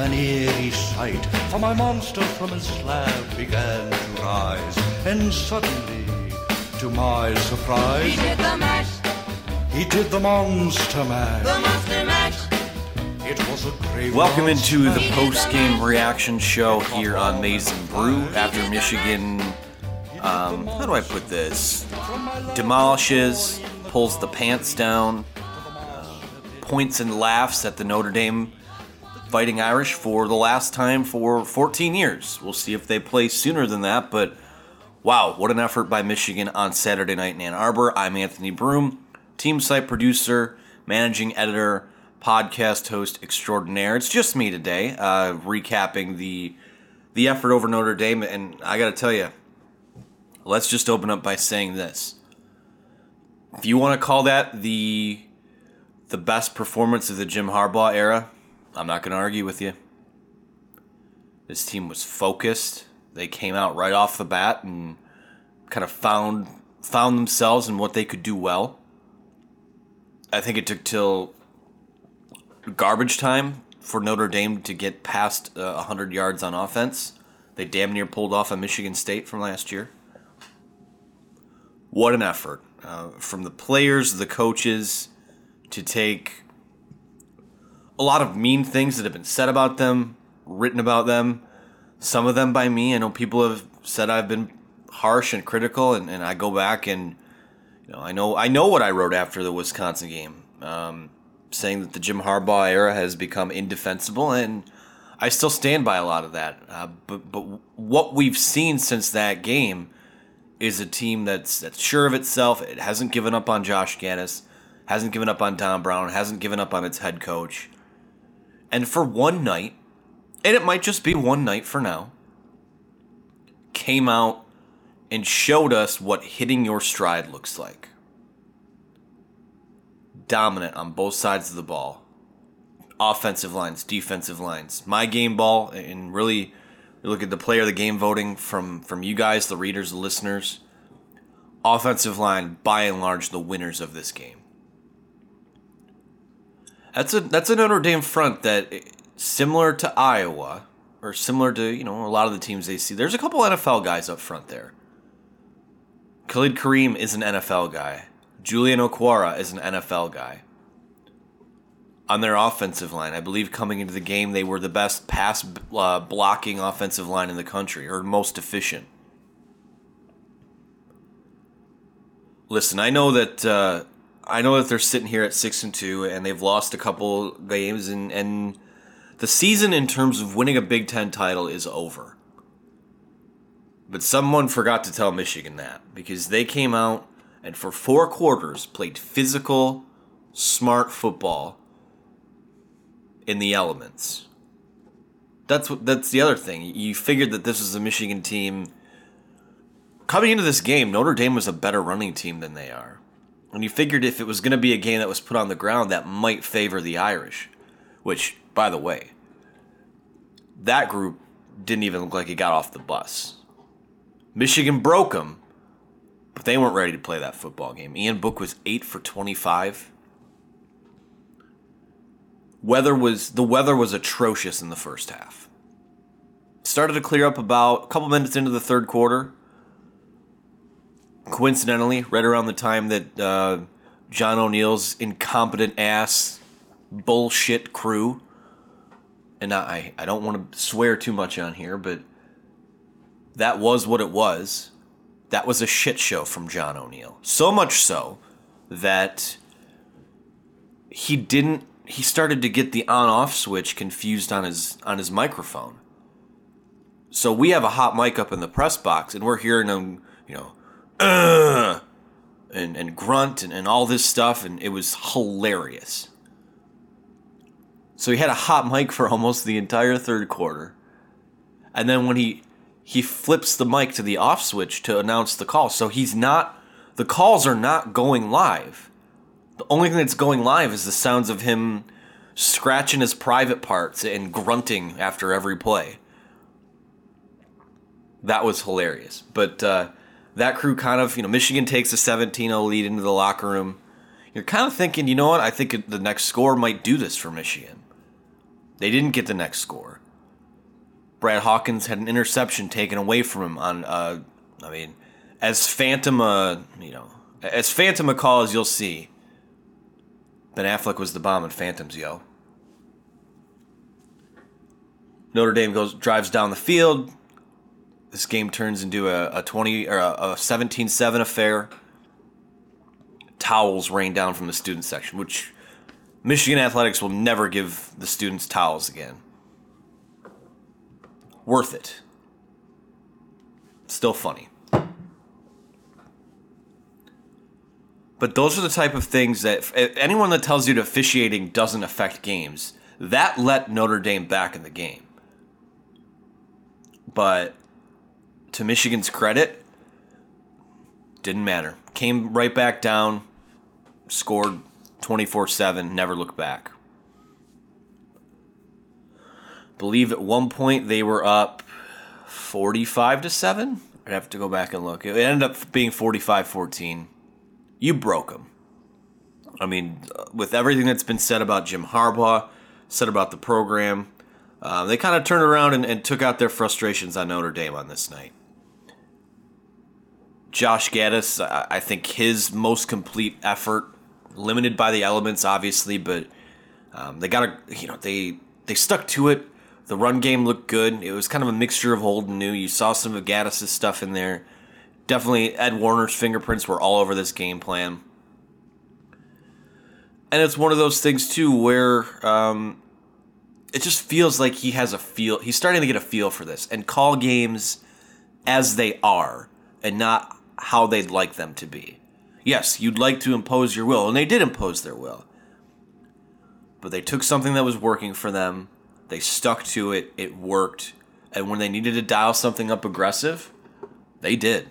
An eerie sight. For my monster from his slab began to rise, and suddenly, to my surprise, he did the mash. He did the monster mash. The monster mash. It was a great. Welcome into the post-game reaction show here on Maize n Brew after Michigan. Um, how do I put this? Demolishes, pulls the pants down, uh, points and laughs at the Notre Dame Fighting Irish for the last time for 14 years. We'll see if they play sooner than that, but wow, what an effort by Michigan on Saturday night in Ann Arbor. I'm Anthony Broom, team site producer, managing editor, podcast host extraordinaire. It's just me today, uh, recapping the the effort over Notre Dame, and I got to tell you, let's just open up by saying this: if you want to call that the the best performance of the Jim Harbaugh era, I'm not going to argue with you. This team was focused. They came out right off the bat and kind of found found themselves and what they could do well. I think it took till garbage time for Notre Dame to get past uh, 100 yards on offense. They damn near pulled off a Michigan State from last year. What an effort uh, from the players, the coaches, to take a lot of mean things that have been said about them, written about them. Some of them by me. I know people have said I've been harsh and critical, and, and I go back and you know I know I know what I wrote after the Wisconsin game, um, saying that the Jim Harbaugh era has become indefensible, and I still stand by a lot of that. Uh, but but what we've seen since that game is a team that's that's sure of itself. It hasn't given up on Josh Gattis, hasn't given up on Don Brown, hasn't given up on its head coach. And for one night, and it might just be one night for now, came out and showed us what hitting your stride looks like. Dominant on both sides of the ball. Offensive lines, defensive lines. My game ball, and really look at the player of the game voting from, from you guys, the readers, the listeners. Offensive line, by and large, the winners of this game. That's a that's a Notre Dame front that similar to Iowa or similar to you know a lot of the teams they see. There's a couple NFL guys up front there. Khalid Kareem is an NFL guy. Julian Okwara is an NFL guy. on their offensive line. I believe coming into the game, they were the best pass uh, blocking offensive line in the country, or most efficient. Listen, I know that uh, I know that they're sitting here at six and two, and they've lost a couple games, and and the season in terms of winning a Big Ten title is over. But someone forgot to tell Michigan that because they came out and for four quarters played physical, smart football in the elements. That's what that's the other thing. You figured that this was a Michigan team coming into this game, Notre Dame was a better running team than they are. And you figured if it was going to be a game that was put on the ground, that might favor the Irish. Which, by the way, that group didn't even look like it got off the bus. Michigan broke them, but they weren't ready to play that football game. Ian Book was 8 for 25. Weather was the weather was atrocious in the first half. Started to clear up about a couple minutes into the third quarter. Coincidentally, right around the time that uh, John O'Neill's incompetent ass bullshit crew, and I, I don't want to swear too much on here, but that was what it was. That was a shit show from John O'Neill. So much so that he didn't he started to get the on off switch confused on his on his microphone. So we have a hot mic up in the press box and we're hearing him, you know, uh, and and grunt and, and all this stuff and it was hilarious. So he had a hot mic for almost the entire third quarter. And then when he he flips the mic to the off switch to announce the call. So he's not the calls are not going live. The only thing that's going live is the sounds of him scratching his private parts and grunting after every play. That was hilarious. But uh, that crew kind of, you know, Michigan takes a 17 0 lead into the locker room. You're kind of thinking, you know what? I think the next score might do this for Michigan. They didn't get the next score. Brad Hawkins had an interception taken away from him on, uh, I mean, as phantom a, you know, as phantom a call as you'll see. Ben Affleck was the bomb in Phantoms, yo. Notre Dame goes drives down the field. This game turns into a, a 20 or a, a 17-7 affair. Towels rain down from the student section, which Michigan Athletics will never give the students towels again. Worth it. Still funny. But those are the type of things that anyone that tells you that officiating doesn't affect games, that let Notre Dame back in the game. But to Michigan's credit, didn't matter. Came right back down, scored 24 7, never looked back. Believe at one point they were up 45 to 7. I'd have to go back and look. It ended up being 45 14 you broke them. I mean, with everything that's been said about Jim Harbaugh, said about the program, uh, they kind of turned around and, and, took out their frustrations on Notre Dame on this night. Josh Gattis, I, think his most complete effort, limited by the elements, obviously, but um, they got a you know, they they stuck to it. The run game looked good. It was kind of a mixture of old and new. You saw some of Gattis's stuff in there definitely Ed Warinner's fingerprints were all over this game plan. And it's one of those things too where um, it just feels like he has a feel. He's starting to get a feel for this and call games as they are and not how they'd like them to be. Yes, you'd like to impose your will, and they did impose their will. But they took something that was working for them, they stuck to it, it worked, and when they needed to dial something up aggressive, they did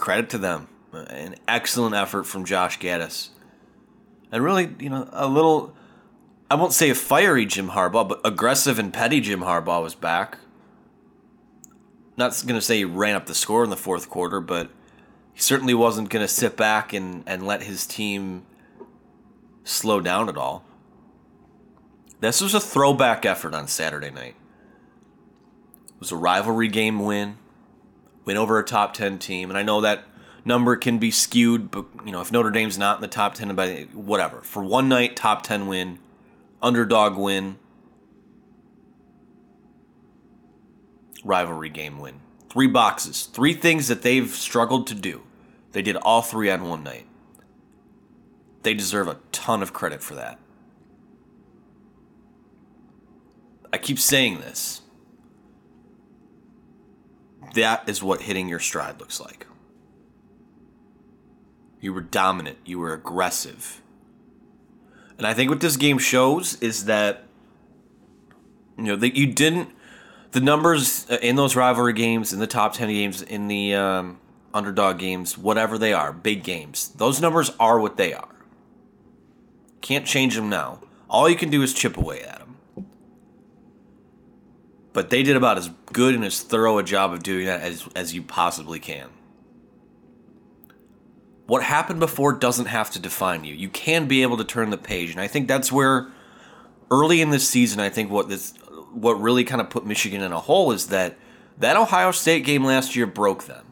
credit to them. An excellent effort from Josh Gattis. And really, you know, a little, I won't say a fiery Jim Harbaugh, but aggressive and petty Jim Harbaugh was back. Not going to say he ran up the score in the fourth quarter, but he certainly wasn't going to sit back and, and let his team slow down at all. This was a throwback effort on Saturday night. It was a rivalry game win win over a top 10 team. And I know that number can be skewed, but you know if Notre Dame's not in the top ten, by whatever for one night, top ten win, underdog win, rivalry game win. Three boxes, three things that they've struggled to do. They did all three on one night. They deserve a ton of credit for that. I keep saying this. That is what hitting your stride looks like. You were dominant, you were aggressive. And I think what this game shows is that you know that you didn't the numbers in those rivalry games, in the top 10 games, in the um, underdog games, whatever they are, big games, those numbers are what they are. Can't change them now. All you can do is chip away at them. But they did about as good and as thorough a job of doing that as, as you possibly can. What happened before doesn't have to define you. You can be able to turn the page. And I think that's where early in this season, I think what this what really kind of put Michigan in a hole is that that Ohio State game last year broke them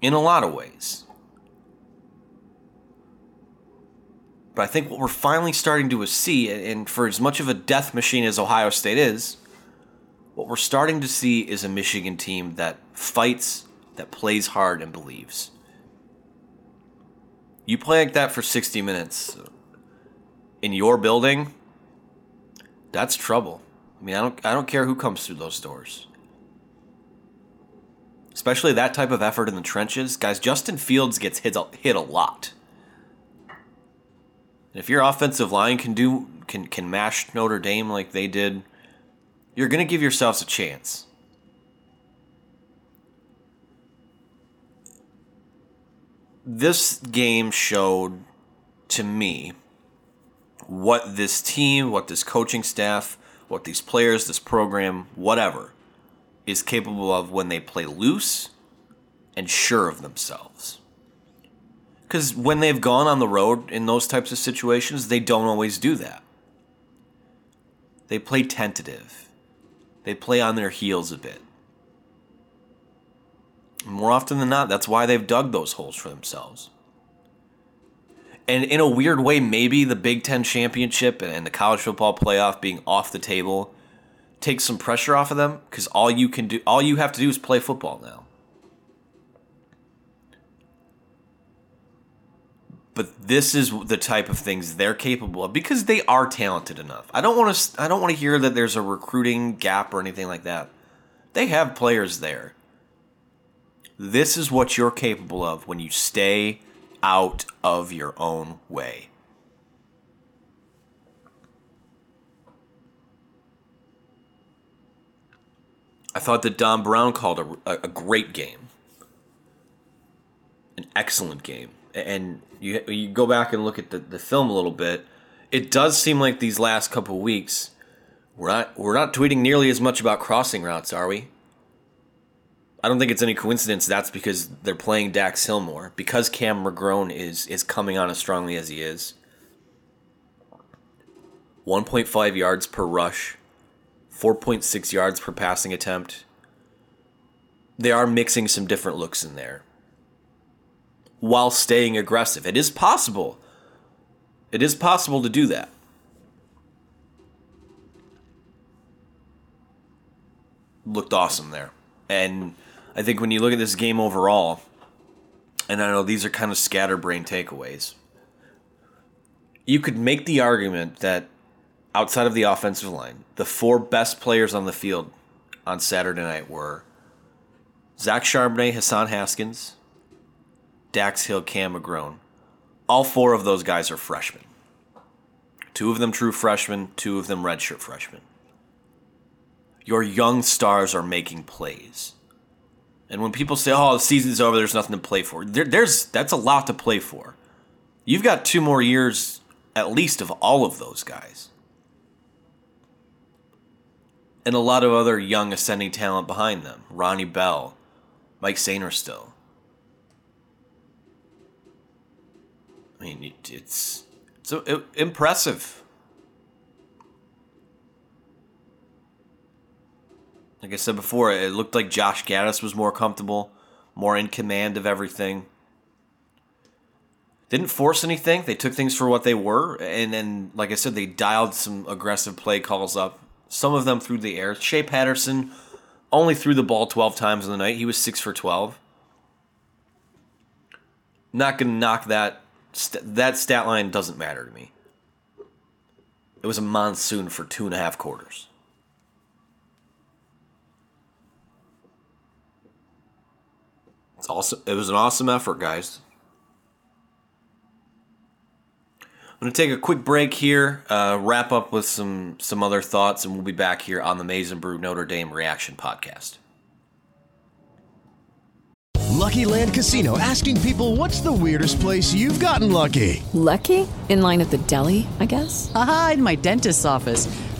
in a lot of ways. But I think what we're finally starting to see, and for as much of a death machine as Ohio State is, what we're starting to see is a Michigan team that fights, that plays hard, and believes. You play like that for 60 minutes in your building, that's trouble. I mean, I don't I don't care who comes through those doors. Especially that type of effort in the trenches, guys. Justin Fields gets hit a, hit a lot. if your offensive line can do can can mash Notre Dame like they did, you're going to give yourselves a chance. This game showed to me what this team, what this coaching staff, what these players, this program, whatever, is capable of when they play loose and sure of themselves. Because when they've gone on the road in those types of situations, they don't always do that. They play tentative, they play on their heels a bit. More often than not, that's why they've dug those holes for themselves and in a weird way, maybe the Big Ten championship and the college football playoff being off the table takes some pressure off of them because all you can do, all you have to do is play football now. But this is the type of things they're capable of because they are talented enough. I don't want to. I don't want to hear that there's a recruiting gap or anything like that. They have players there. This is what you're capable of when you stay out of your own way. I thought that Don Brown called a, a great game, an excellent game. And you, you go back and look at the, the film a little bit, it does seem like these last couple weeks, we're not, we're not tweeting nearly as much about crossing routes, are we? I don't think it's any coincidence that's because they're playing Dax Hill more because Cam McGrone is is coming on as strongly as he is. 1.5 yards per rush, 4.6 yards per passing attempt. They are mixing some different looks in there while staying aggressive. It is possible. It is possible to do that. Looked awesome there. And I think when you look at this game overall, and I know these are kind of scatterbrain takeaways, you could make the argument that outside of the offensive line, the four best players on the field on Saturday night were Zach Charbonnet, Hassan Haskins, Dax Hill, Cam McGrone. All four of those guys are freshmen. Two of them true freshmen, two of them redshirt freshmen. Your young stars are making plays. And when people say, "Oh, the season's over, there's nothing to play for," there, there's that's a lot to play for. You've got two more years at least of all of those guys, and a lot of other young ascending talent behind them. Ronnie Bell, Mike Sainristil. I mean, it's it's it, impressive. Like I said before, it looked like Josh Gattis was more comfortable. more in command of everything. Didn't force anything. They took things for what they were, and then, like I said, they dialed some aggressive play calls up. Some of them through the air. Shea Patterson only threw the ball 12 times in the night. He was six for 12. Not gonna knock that. St- that stat line doesn't matter to me. It was a monsoon for two and a half quarters. It's also it was an awesome effort, guys. I'm going to take a quick break here, uh, wrap up with some some other thoughts, and we'll be back here on the Maize n Brew Notre Dame Reaction Podcast. Lucky Land Casino asking people what's the weirdest place you've gotten lucky? Lucky? In line at the deli, I guess? Aha, in my dentist's office.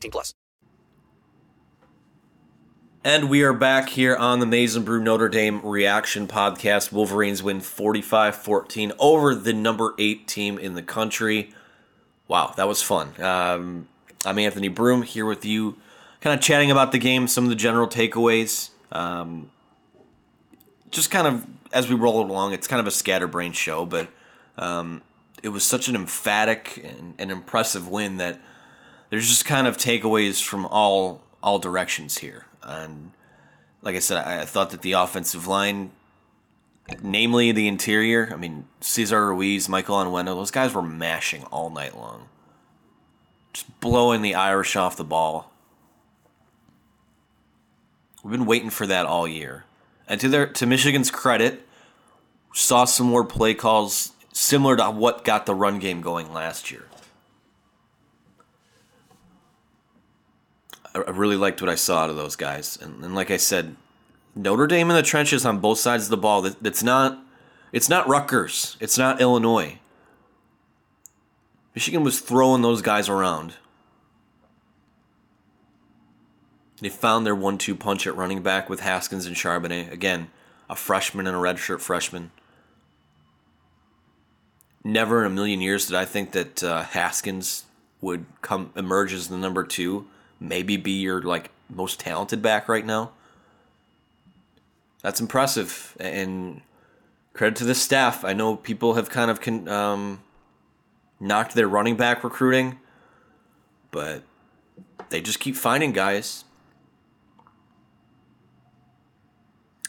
18 plus. And we are back here on the Maize n Brew Notre Dame Reaction Podcast. Wolverines win 45-14 over the number eight team in the country. Wow, that was fun. Um, I'm Anthony Broom here with you, kind of chatting about the game, some of the general takeaways. Um, just kind of as we roll along, it's kind of a scatterbrained show, but um, it was such an emphatic and, and impressive win that there's just kind of takeaways from all all directions here. And like I said, I, I thought that the offensive line, namely the interior, I mean Cesar Ruiz, Michael Onwenu, those guys were mashing all night long, just blowing the Irish off the ball. We've been waiting for that all year. And to their to Michigan's credit, saw some more play calls similar to what got the run game going last year. I really liked what I saw out of those guys. And, and like I said, Notre Dame in the trenches on both sides of the ball. That, that's not it's not Rutgers. It's not Illinois. Michigan was throwing those guys around. They found their one-two punch at running back with Haskins and Charbonnet. Again, a freshman and a redshirt freshman. Never in a million years did I think that uh, Haskins would come emerge as the number two, maybe be your like most talented back right now. That's impressive, and credit to the staff. I know people have kind of con- um, knocked their running back recruiting, but they just keep finding guys.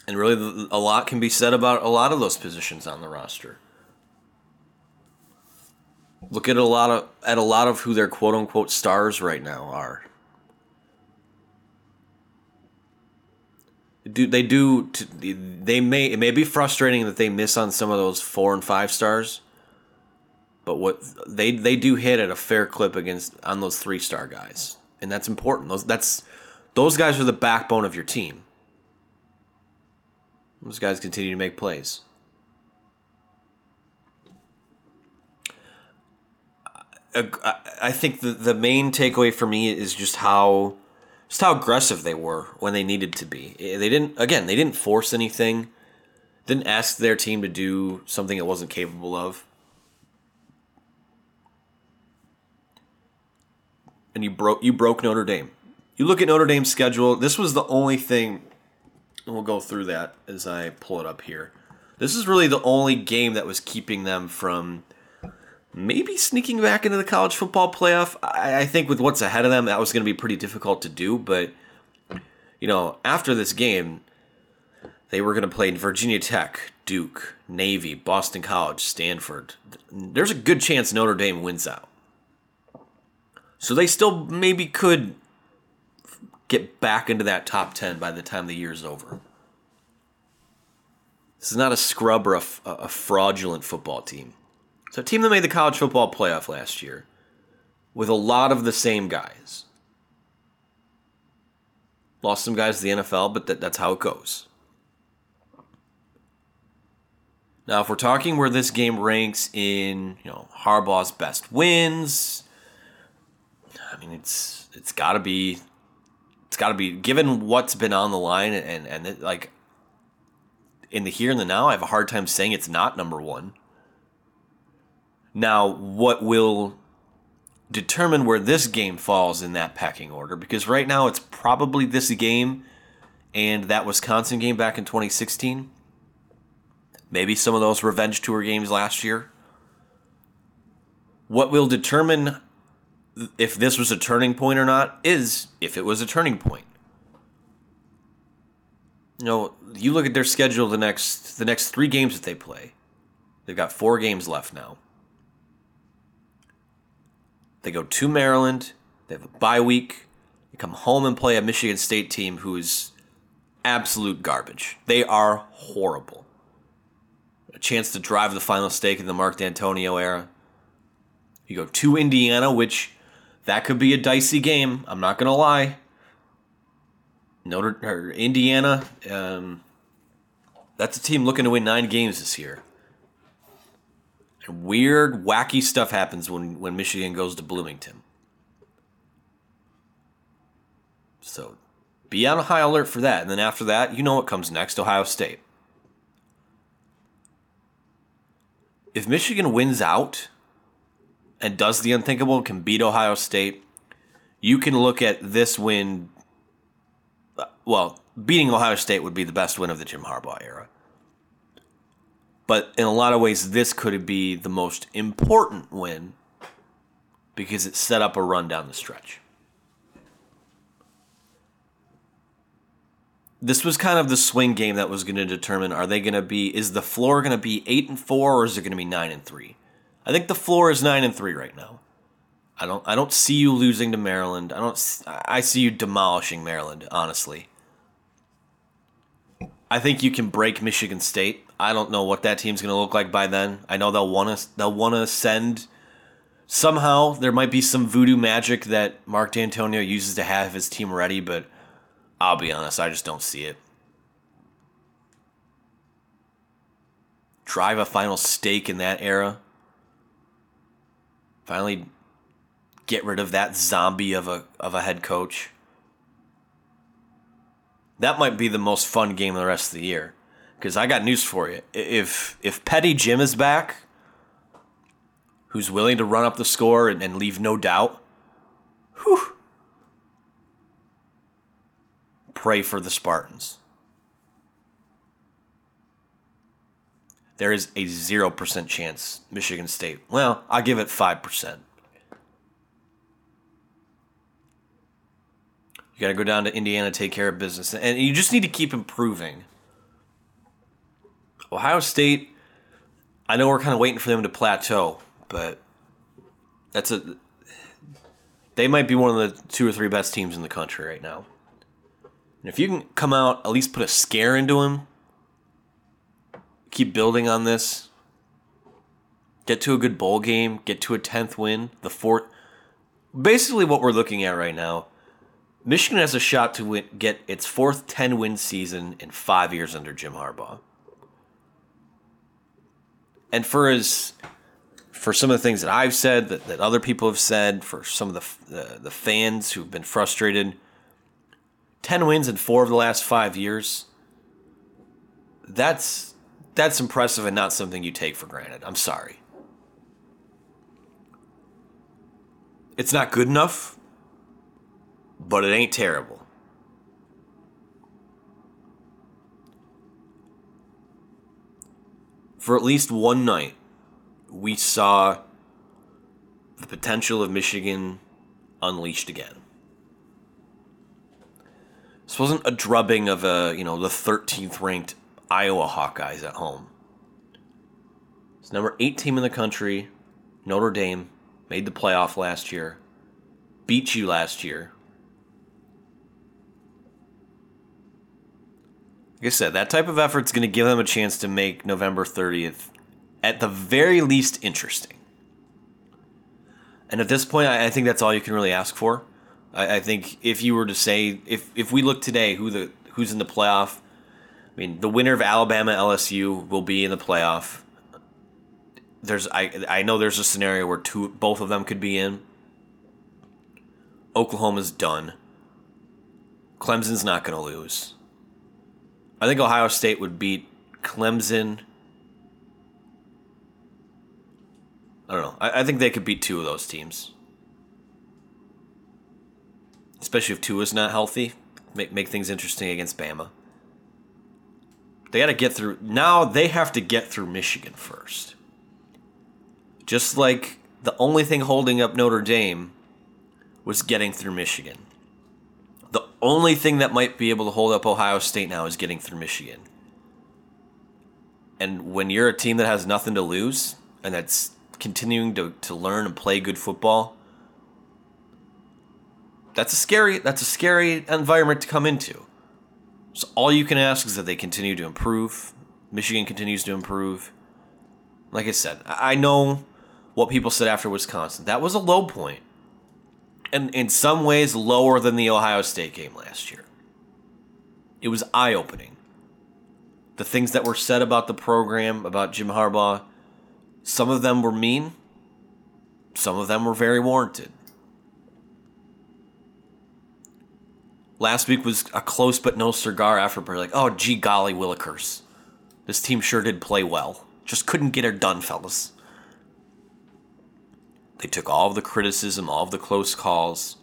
And really, a lot can be said about a lot of those positions on the roster. Look at a lot of at a lot of who their quote unquote stars right now are. Do they do? They may it may be frustrating that they miss on some of those four and five stars, but what they they do hit at a fair clip against on those three star guys, and that's important. Those that's those guys are the backbone of your team. Those guys continue to make plays. I think the the main takeaway for me is just how just how aggressive they were when they needed to be. They didn't again, they didn't force anything. Didn't ask their team to do something it wasn't capable of. And you broke you broke Notre Dame. You look at Notre Dame's schedule, this was the only thing and we'll go through that as I pull it up here. This is really the only game that was keeping them from maybe sneaking back into the college football playoff. I, I think with what's ahead of them, that was going to be pretty difficult to do. But, you know, after this game, they were going to play Virginia Tech, Duke, Navy, Boston College, Stanford. There's a good chance Notre Dame wins out. So they still maybe could get back into that top 10 by the time the year's over. This is not a scrub or a, a fraudulent football team. It's a team that made the college football playoff last year with a lot of the same guys. Lost some guys to the NFL, but that, that's how it goes. Now, if we're talking where this game ranks in, you know, Harbaugh's best wins, I mean, it's it's got to be, it's got to be given what's been on the line and and it, like in the here and the now, I have a hard time saying it's not number one. Now, what will determine where this game falls in that pecking order? Because right now it's probably this game and that Wisconsin game back in 2016 maybe some of those revenge tour games last year. What will determine if this was a turning point or not is if it was a turning point. You know, you look at their schedule the next the next 3 games that they play. They've got 4 games left now. They go to Maryland, they have a bye week, they come home and play a Michigan State team who is absolute garbage. They are horrible A chance to drive the final stake in the Mark Dantonio era. You go to Indiana, which that could be a dicey game. I'm not gonna lie. Notre or Indiana, um, that's a team looking to win nine games this year. And weird, wacky stuff happens when when Michigan goes to Bloomington. So, be on a high alert for that. And then after that, you know what comes next: Ohio State. if Michigan wins out and does the unthinkable, and can beat Ohio State, you can look at this win. Well, beating Ohio State would be the best win of the Jim Harbaugh era. But in a lot of ways, this could be the most important win because it set up a run down the stretch. this was kind of the swing game that was going to determine are they going to be is the floor going to be 8 and 4 or is it going to be 9 and 3 i think the floor is 9 and 3 right now. I don't i don't see you losing to maryland. I don't i see you demolishing maryland honestly i think you can break michigan state i don't know what that team's going to look like by then i know they'll want to they'll want to send somehow there might be some voodoo magic that mark dantonio uses to have his team ready but I'll be honest, I just don't see it. Drive a final stake in that era. Finally get rid of that zombie of a of a head coach. That might be the most fun game of the rest of the year. Because I got news for you. If if Petty Jim is back, who's willing to run up the score and, and leave no doubt, whew, pray for the Spartans. There is a 0% chance Michigan State. Well, I'll give it 5%. You got to go down to Indiana, take care of business. And you just need to keep improving. Ohio State, I know we're kind of waiting for them to plateau, but that's a. They might be one of the two or three best teams in the country right now. And if you can come out, at least put a scare into them, keep building on this, get to a good bowl game, get to a 10th win, the fourth. Basically, what we're looking at right now, Michigan has a shot to win, get its fourth 10 win season in five years under Jim Harbaugh. And for his, for some of the things that I've said, that, that other people have said, for some of the, the, the fans who've been frustrated, 10 wins in four of the last five years. That's that's impressive and not something you take for granted. I'm sorry. It's not good enough, but it ain't terrible. For at least one night, we saw the potential of Michigan unleashed again. This wasn't a drubbing of a you know the 13th ranked Iowa Hawkeyes at home. It's number eight team in the country. Notre Dame made the playoff last year. beat you last year. Like I said, that type of effort's going to give them a chance to make November 30th, at the very least, interesting. And at this point, I, I think that's all you can really ask for. I, I, think if you were to say, if if we look today, who the who's in the playoff, I mean, the winner of Alabama LSU will be in the playoff. There's I I know there's a scenario where two both of them could be in. Oklahoma's done. Clemson's not going to lose. I think Ohio State would beat Clemson. I don't know. I, I think they could beat two of those teams. Especially if Tua's not healthy. Make, make things interesting against Bama. They got to get through. Now they have to get through Michigan first. Just like the only thing holding up Notre Dame was getting through Michigan. Only thing that might be able to hold up Ohio State now is getting through Michigan. And when you're a team that has nothing to lose and that's continuing to, to learn and play good football, that's a scary that's a scary environment to come into. So all you can ask is that they continue to improve. Michigan continues to improve. Like I said, I know what people said after Wisconsin. That was a low point and in some ways lower than the Ohio State game last year. It was eye opening. The things that were said about the program, about Jim Harbaugh, some of them were mean, some of them were very warranted. Last week was a close but no cigar effort. But like, oh, gee golly, Willikers. This team sure did play well. Just couldn't get it done, fellas. They took all of the criticism, all of the close calls,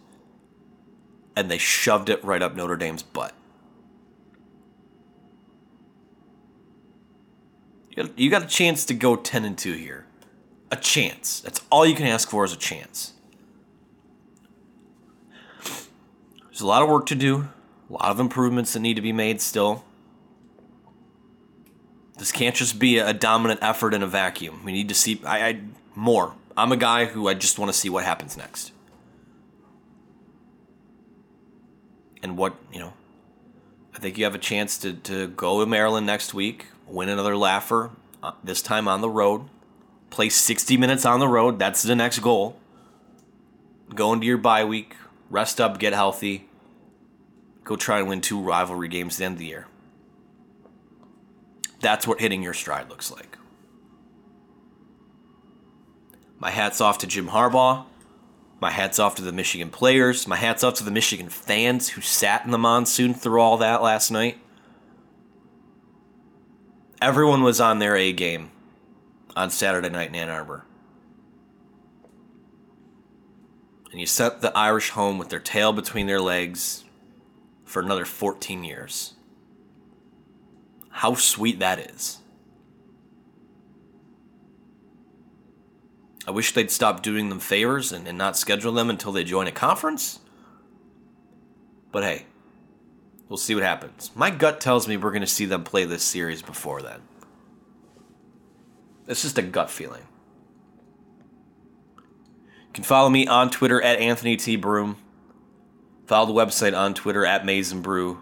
and they shoved it right up Notre Dame's butt. You got, a chance to go 10 and 2 here. A chance. That's all you can ask for is a chance. There's a lot of work to do, a lot of improvements that need to be made still. This can't just be a dominant effort in a vacuum. We need to see I, I more. I'm a guy who I just want to see what happens next. And what, you know, I think you have a chance to, to go to Maryland next week, win another laugher, uh, this time on the road, play 60 minutes on the road. That's the next goal. Go into your bye week, rest up, get healthy, go try and win two rivalry games at the end of the year. That's what hitting your stride looks like. My hat's off to Jim Harbaugh. My hat's off to the Michigan players. My hat's off to the Michigan fans who sat in the monsoon through all that last night. Everyone was on their A game on Saturday night in Ann Arbor. And you sent the Irish home with their tail between their legs for another 14 years. How sweet that is. I wish they'd stop doing them favors and, and not schedule them until they join a conference. But hey, we'll see what happens. My gut tells me we're going to see them play this series before then. It's just a gut feeling. You can follow me on Twitter at Anthony T. Broom. Follow the website on Twitter at Maize n Brew.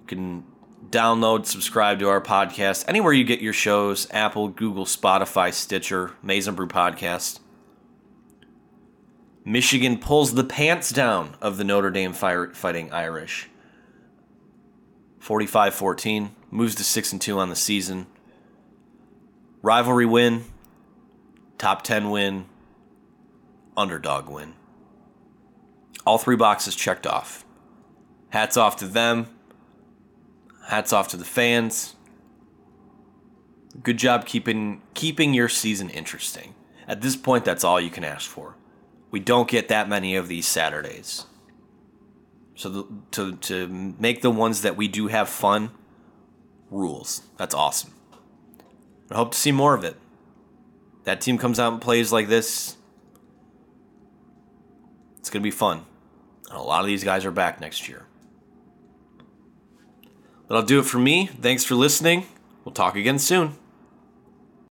You can download, subscribe to our podcast anywhere you get your shows Apple, Google, Spotify, Stitcher, Maize n Brew Podcast. Michigan pulls the pants down of the Notre Dame fire, fighting Irish. 45 14, moves to 6 and 2 on the season. Rivalry win, top 10 win, underdog win. All three boxes checked off. Hats off to them. Hats off to the fans. Good job keeping keeping your season interesting. At this point, that's all you can ask for. We don't get that many of these Saturdays. So the, to to make the ones that we do have fun rules. That's awesome. I hope to see more of it. That team comes out and plays like this. It's going to be fun. And a lot of these guys are back next year. That'll do it for me. Thanks for listening. We'll talk again soon.